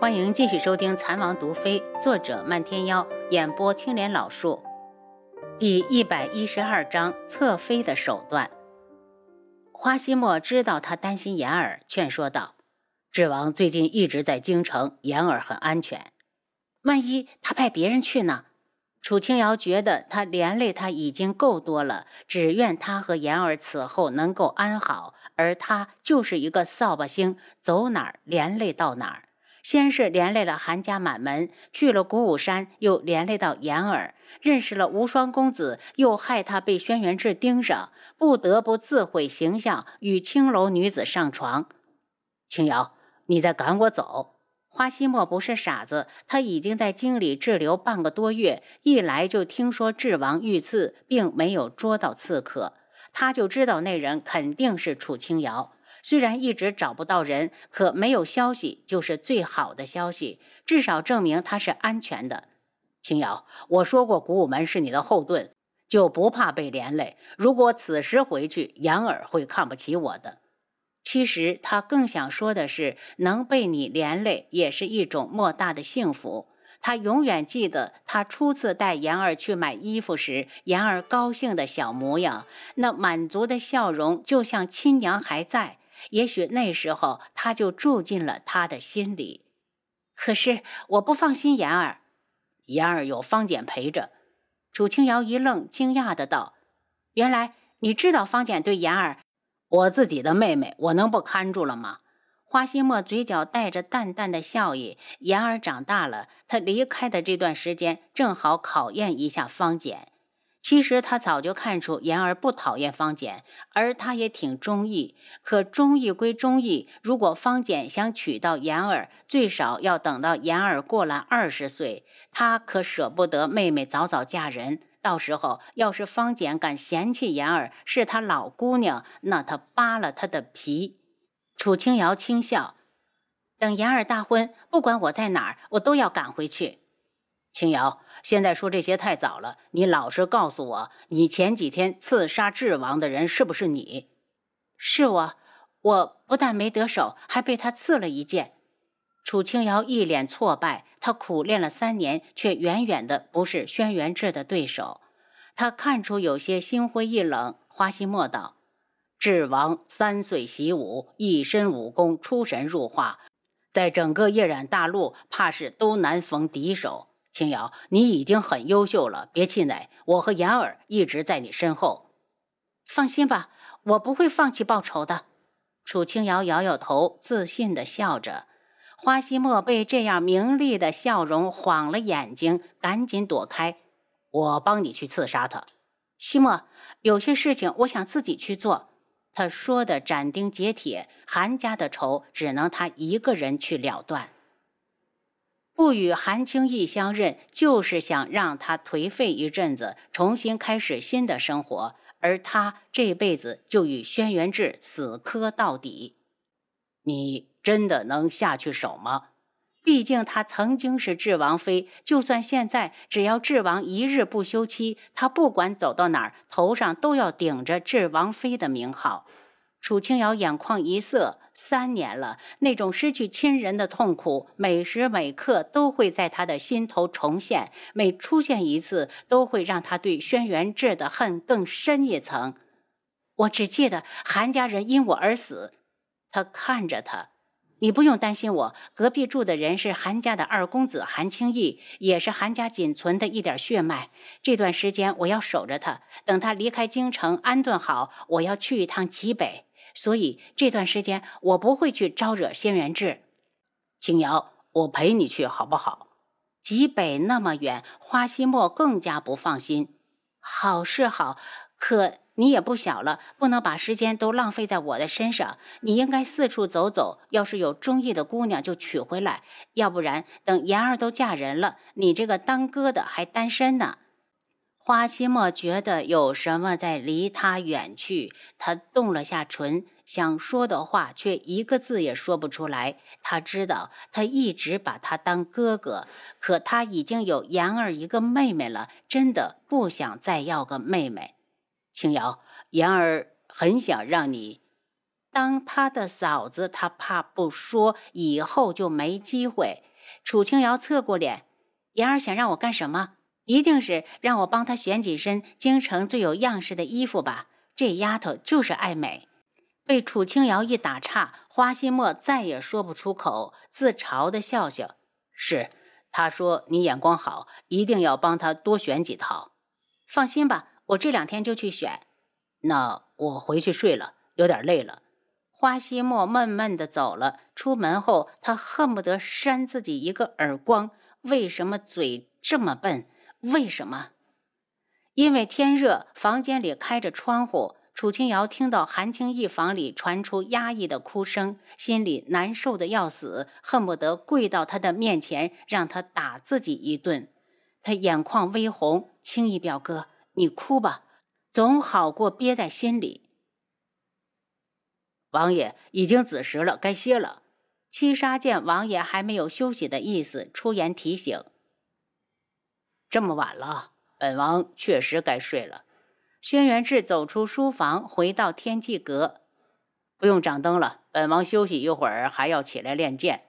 欢迎继续收听《残王毒妃》，作者漫天妖，演播青莲老树。第一百一十二章：侧妃的手段。花希墨知道他担心言儿，劝说道：“智王最近一直在京城，言儿很安全。万一他派别人去呢？”楚清瑶觉得他连累他已经够多了，只愿他和言儿此后能够安好，而他就是一个扫把星，走哪儿连累到哪儿。先是连累了韩家满门，去了鼓舞山，又连累到言儿，认识了无双公子，又害他被轩辕志盯上，不得不自毁形象，与青楼女子上床。青瑶，你在赶我走？花西墨不是傻子，他已经在京里滞留半个多月，一来就听说智王遇刺，并没有捉到刺客，他就知道那人肯定是楚青瑶。虽然一直找不到人，可没有消息就是最好的消息，至少证明他是安全的。青瑶，我说过古武门是你的后盾，就不怕被连累。如果此时回去，言儿会看不起我的。其实他更想说的是，能被你连累也是一种莫大的幸福。他永远记得他初次带言儿去买衣服时，言儿高兴的小模样，那满足的笑容，就像亲娘还在。也许那时候他就住进了他的心里，可是我不放心言儿。言儿有方简陪着。楚清瑶一愣，惊讶的道：“原来你知道方简对言儿，我自己的妹妹，我能不看住了吗？”花希墨嘴角带着淡淡的笑意。言儿长大了，他离开的这段时间正好考验一下方简。其实他早就看出言儿不讨厌方简，而他也挺中意。可中意归中意，如果方简想娶到言儿，最少要等到言儿过了二十岁。他可舍不得妹妹早早嫁人。到时候要是方简敢嫌弃言儿是他老姑娘，那他扒了他的皮。楚清瑶轻笑，等言儿大婚，不管我在哪儿，我都要赶回去。青瑶，现在说这些太早了。你老实告诉我，你前几天刺杀智王的人是不是你？是我。我不但没得手，还被他刺了一剑。楚青瑶一脸挫败。他苦练了三年，却远远的不是轩辕志的对手。他看出有些心灰意冷。花心莫道：“智王三岁习武，一身武功出神入化，在整个夜染大陆，怕是都难逢敌手。”青瑶，你已经很优秀了，别气馁。我和言儿一直在你身后，放心吧，我不会放弃报仇的。楚清瑶摇摇头，自信地笑着。花希墨被这样明丽的笑容晃了眼睛，赶紧躲开。我帮你去刺杀他。希墨，有些事情我想自己去做。他说的斩钉截铁，韩家的仇只能他一个人去了断。不与韩青义相认，就是想让他颓废一阵子，重新开始新的生活。而他这辈子就与轩辕志死磕到底。你真的能下去手吗？毕竟他曾经是智王妃，就算现在，只要智王一日不休妻，他不管走到哪儿，头上都要顶着智王妃的名号。楚清瑶眼眶一涩，三年了，那种失去亲人的痛苦，每时每刻都会在他的心头重现。每出现一次，都会让他对轩辕志的恨更深一层。我只记得韩家人因我而死。他看着他，你不用担心我。隔壁住的人是韩家的二公子韩青义，也是韩家仅存的一点血脉。这段时间我要守着他，等他离开京城安顿好，我要去一趟极北。所以这段时间我不会去招惹仙元志。青瑶，我陪你去好不好？极北那么远，花希墨更加不放心。好是好，可你也不小了，不能把时间都浪费在我的身上。你应该四处走走，要是有中意的姑娘就娶回来，要不然等妍儿都嫁人了，你这个当哥的还单身呢。花希墨觉得有什么在离他远去，他动了下唇，想说的话却一个字也说不出来。他知道他一直把他当哥哥，可他已经有言儿一个妹妹了，真的不想再要个妹妹。青瑶，言儿很想让你当他的嫂子，他怕不说以后就没机会。楚青瑶侧过脸，言儿想让我干什么？一定是让我帮她选几身京城最有样式的衣服吧？这丫头就是爱美。被楚清瑶一打岔，花希墨再也说不出口，自嘲的笑笑。是，他说你眼光好，一定要帮他多选几套。放心吧，我这两天就去选。那我回去睡了，有点累了。花希墨闷闷的走了。出门后，他恨不得扇自己一个耳光。为什么嘴这么笨？为什么？因为天热，房间里开着窗户。楚清瑶听到韩青义房里传出压抑的哭声，心里难受的要死，恨不得跪到他的面前，让他打自己一顿。他眼眶微红：“青义表哥，你哭吧，总好过憋在心里。”王爷已经子时了，该歇了。七杀见王爷还没有休息的意思，出言提醒：“这么晚了，本王确实该睡了。”轩辕志走出书房，回到天际阁。不用掌灯了，本王休息一会儿，还要起来练剑。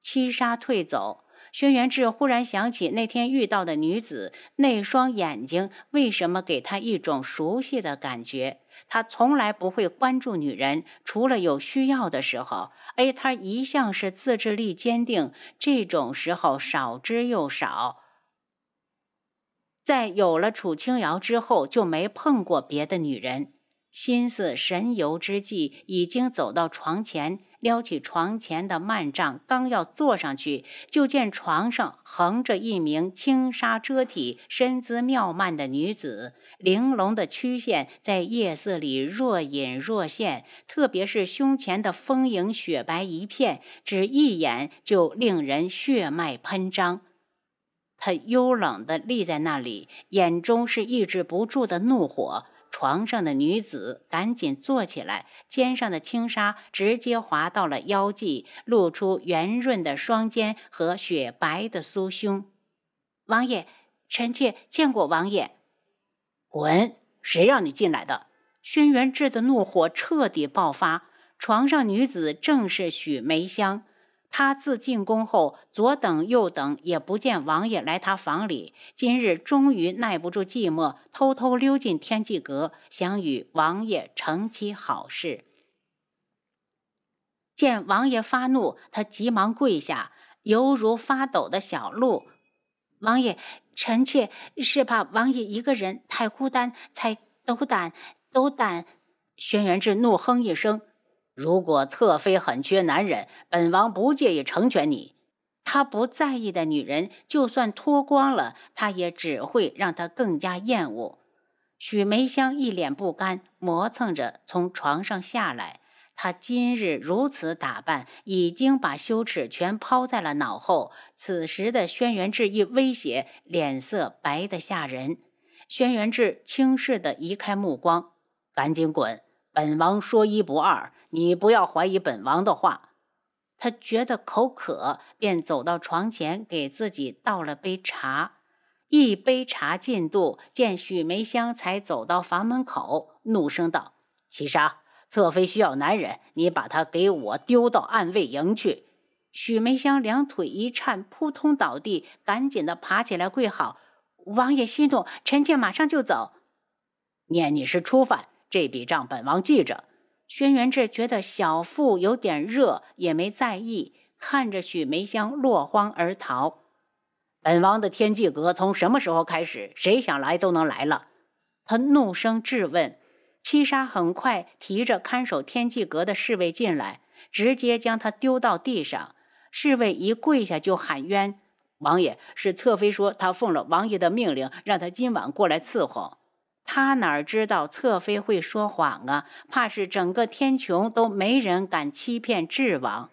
七杀退走，轩辕志忽然想起那天遇到的女子，那双眼睛为什么给他一种熟悉的感觉？他从来不会关注女人，除了有需要的时候。哎，他一向是自制力坚定，这种时候少之又少。在有了楚清瑶之后，就没碰过别的女人。心思神游之际，已经走到床前，撩起床前的幔帐，刚要坐上去，就见床上横着一名轻纱遮体、身姿妙曼的女子，玲珑的曲线在夜色里若隐若现，特别是胸前的丰盈雪白一片，只一眼就令人血脉喷张。他幽冷地立在那里，眼中是抑制不住的怒火。床上的女子赶紧坐起来，肩上的轻纱直接滑到了腰际，露出圆润的双肩和雪白的酥胸。王爷，臣妾见过王爷。滚！谁让你进来的？轩辕志的怒火彻底爆发。床上女子正是许梅香。他自进宫后，左等右等也不见王爷来他房里。今日终于耐不住寂寞，偷偷溜进天际阁，想与王爷成其好事。见王爷发怒，他急忙跪下，犹如发抖的小鹿。王爷，臣妾是怕王爷一个人太孤单，才斗胆斗胆。轩辕志怒哼一声。如果侧妃很缺男人，本王不介意成全你。他不在意的女人，就算脱光了，他也只会让她更加厌恶。许梅香一脸不甘，磨蹭着从床上下来。她今日如此打扮，已经把羞耻全抛在了脑后。此时的轩辕志一威胁，脸色白得吓人。轩辕志轻视地移开目光，赶紧滚！本王说一不二。你不要怀疑本王的话。他觉得口渴，便走到床前，给自己倒了杯茶。一杯茶进肚，见许梅香才走到房门口，怒声道：“七杀，侧妃需要男人，你把她给我丢到暗卫营去。”许梅香两腿一颤，扑通倒地，赶紧的爬起来跪好：“王爷息怒，臣妾马上就走。”念你是初犯，这笔账本王记着。轩辕志觉得小腹有点热，也没在意，看着许梅香落荒而逃。本王的天际阁从什么时候开始，谁想来都能来了？他怒声质问。七杀很快提着看守天际阁的侍卫进来，直接将他丢到地上。侍卫一跪下就喊冤：“王爷，是侧妃说他奉了王爷的命令，让他今晚过来伺候。”他哪知道侧妃会说谎啊？怕是整个天穹都没人敢欺骗智王。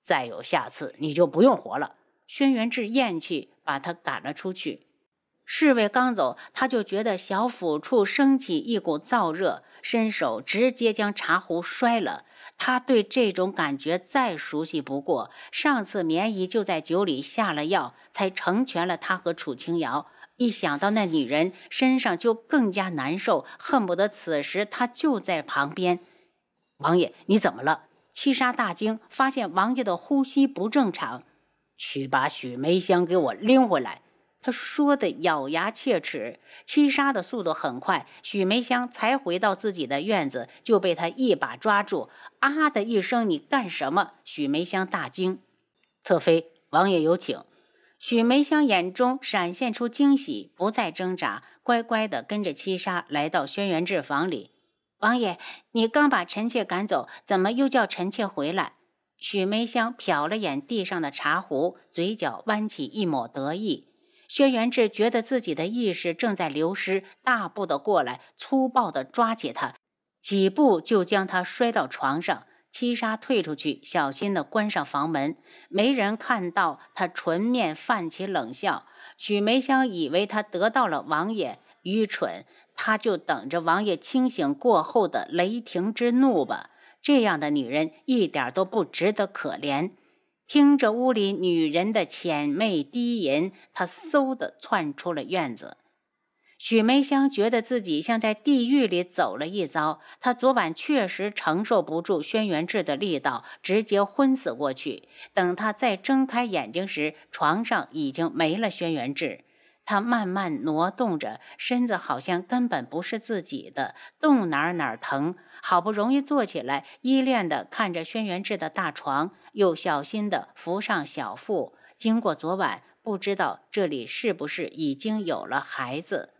再有下次，你就不用活了。轩辕志咽气，把他赶了出去。侍卫刚走，他就觉得小腹处升起一股燥热，伸手直接将茶壶摔了。他对这种感觉再熟悉不过，上次棉姨就在酒里下了药，才成全了他和楚清瑶。一想到那女人身上，就更加难受，恨不得此时他就在旁边。王爷，你怎么了？七杀大惊，发现王爷的呼吸不正常。去把许梅香给我拎回来。他说的咬牙切齿。七杀的速度很快，许梅香才回到自己的院子，就被他一把抓住。啊的一声，你干什么？许梅香大惊。侧妃，王爷有请。许梅香眼中闪现出惊喜，不再挣扎，乖乖地跟着七杀来到轩辕志房里。王爷，你刚把臣妾赶走，怎么又叫臣妾回来？许梅香瞟了眼地上的茶壶，嘴角弯起一抹得意。轩辕志觉得自己的意识正在流失，大步的过来，粗暴的抓起他，几步就将他摔到床上。七杀退出去，小心的关上房门。没人看到他唇面泛起冷笑。许梅香以为他得到了王爷，愚蠢，他就等着王爷清醒过后的雷霆之怒吧。这样的女人一点都不值得可怜。听着屋里女人的浅媚低吟，他嗖的窜出了院子。许梅香觉得自己像在地狱里走了一遭。她昨晚确实承受不住轩辕志的力道，直接昏死过去。等她再睁开眼睛时，床上已经没了轩辕志。他慢慢挪动着身子，好像根本不是自己的，动哪儿哪儿疼。好不容易坐起来，依恋地看着轩辕志的大床，又小心地扶上小腹。经过昨晚，不知道这里是不是已经有了孩子。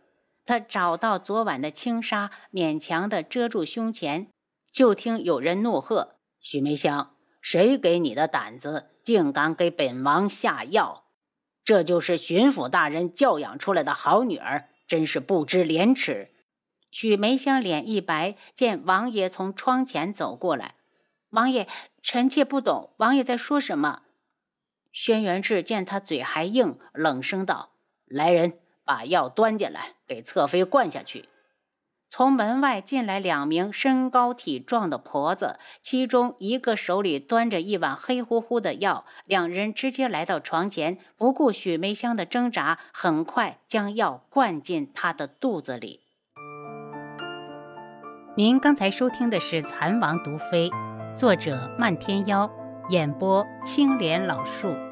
他找到昨晚的轻纱，勉强的遮住胸前，就听有人怒喝：“许梅香，谁给你的胆子，竟敢给本王下药？这就是巡抚大人教养出来的好女儿，真是不知廉耻！”许梅香脸一白，见王爷从窗前走过来，王爷，臣妾不懂，王爷在说什么？轩辕志见他嘴还硬，冷声道：“来人！”把药端进来，给侧妃灌下去。从门外进来两名身高体壮的婆子，其中一个手里端着一碗黑乎乎的药，两人直接来到床前，不顾许梅香的挣扎，很快将药灌进她的肚子里。您刚才收听的是《蚕王毒妃》，作者漫天妖，演播青莲老树。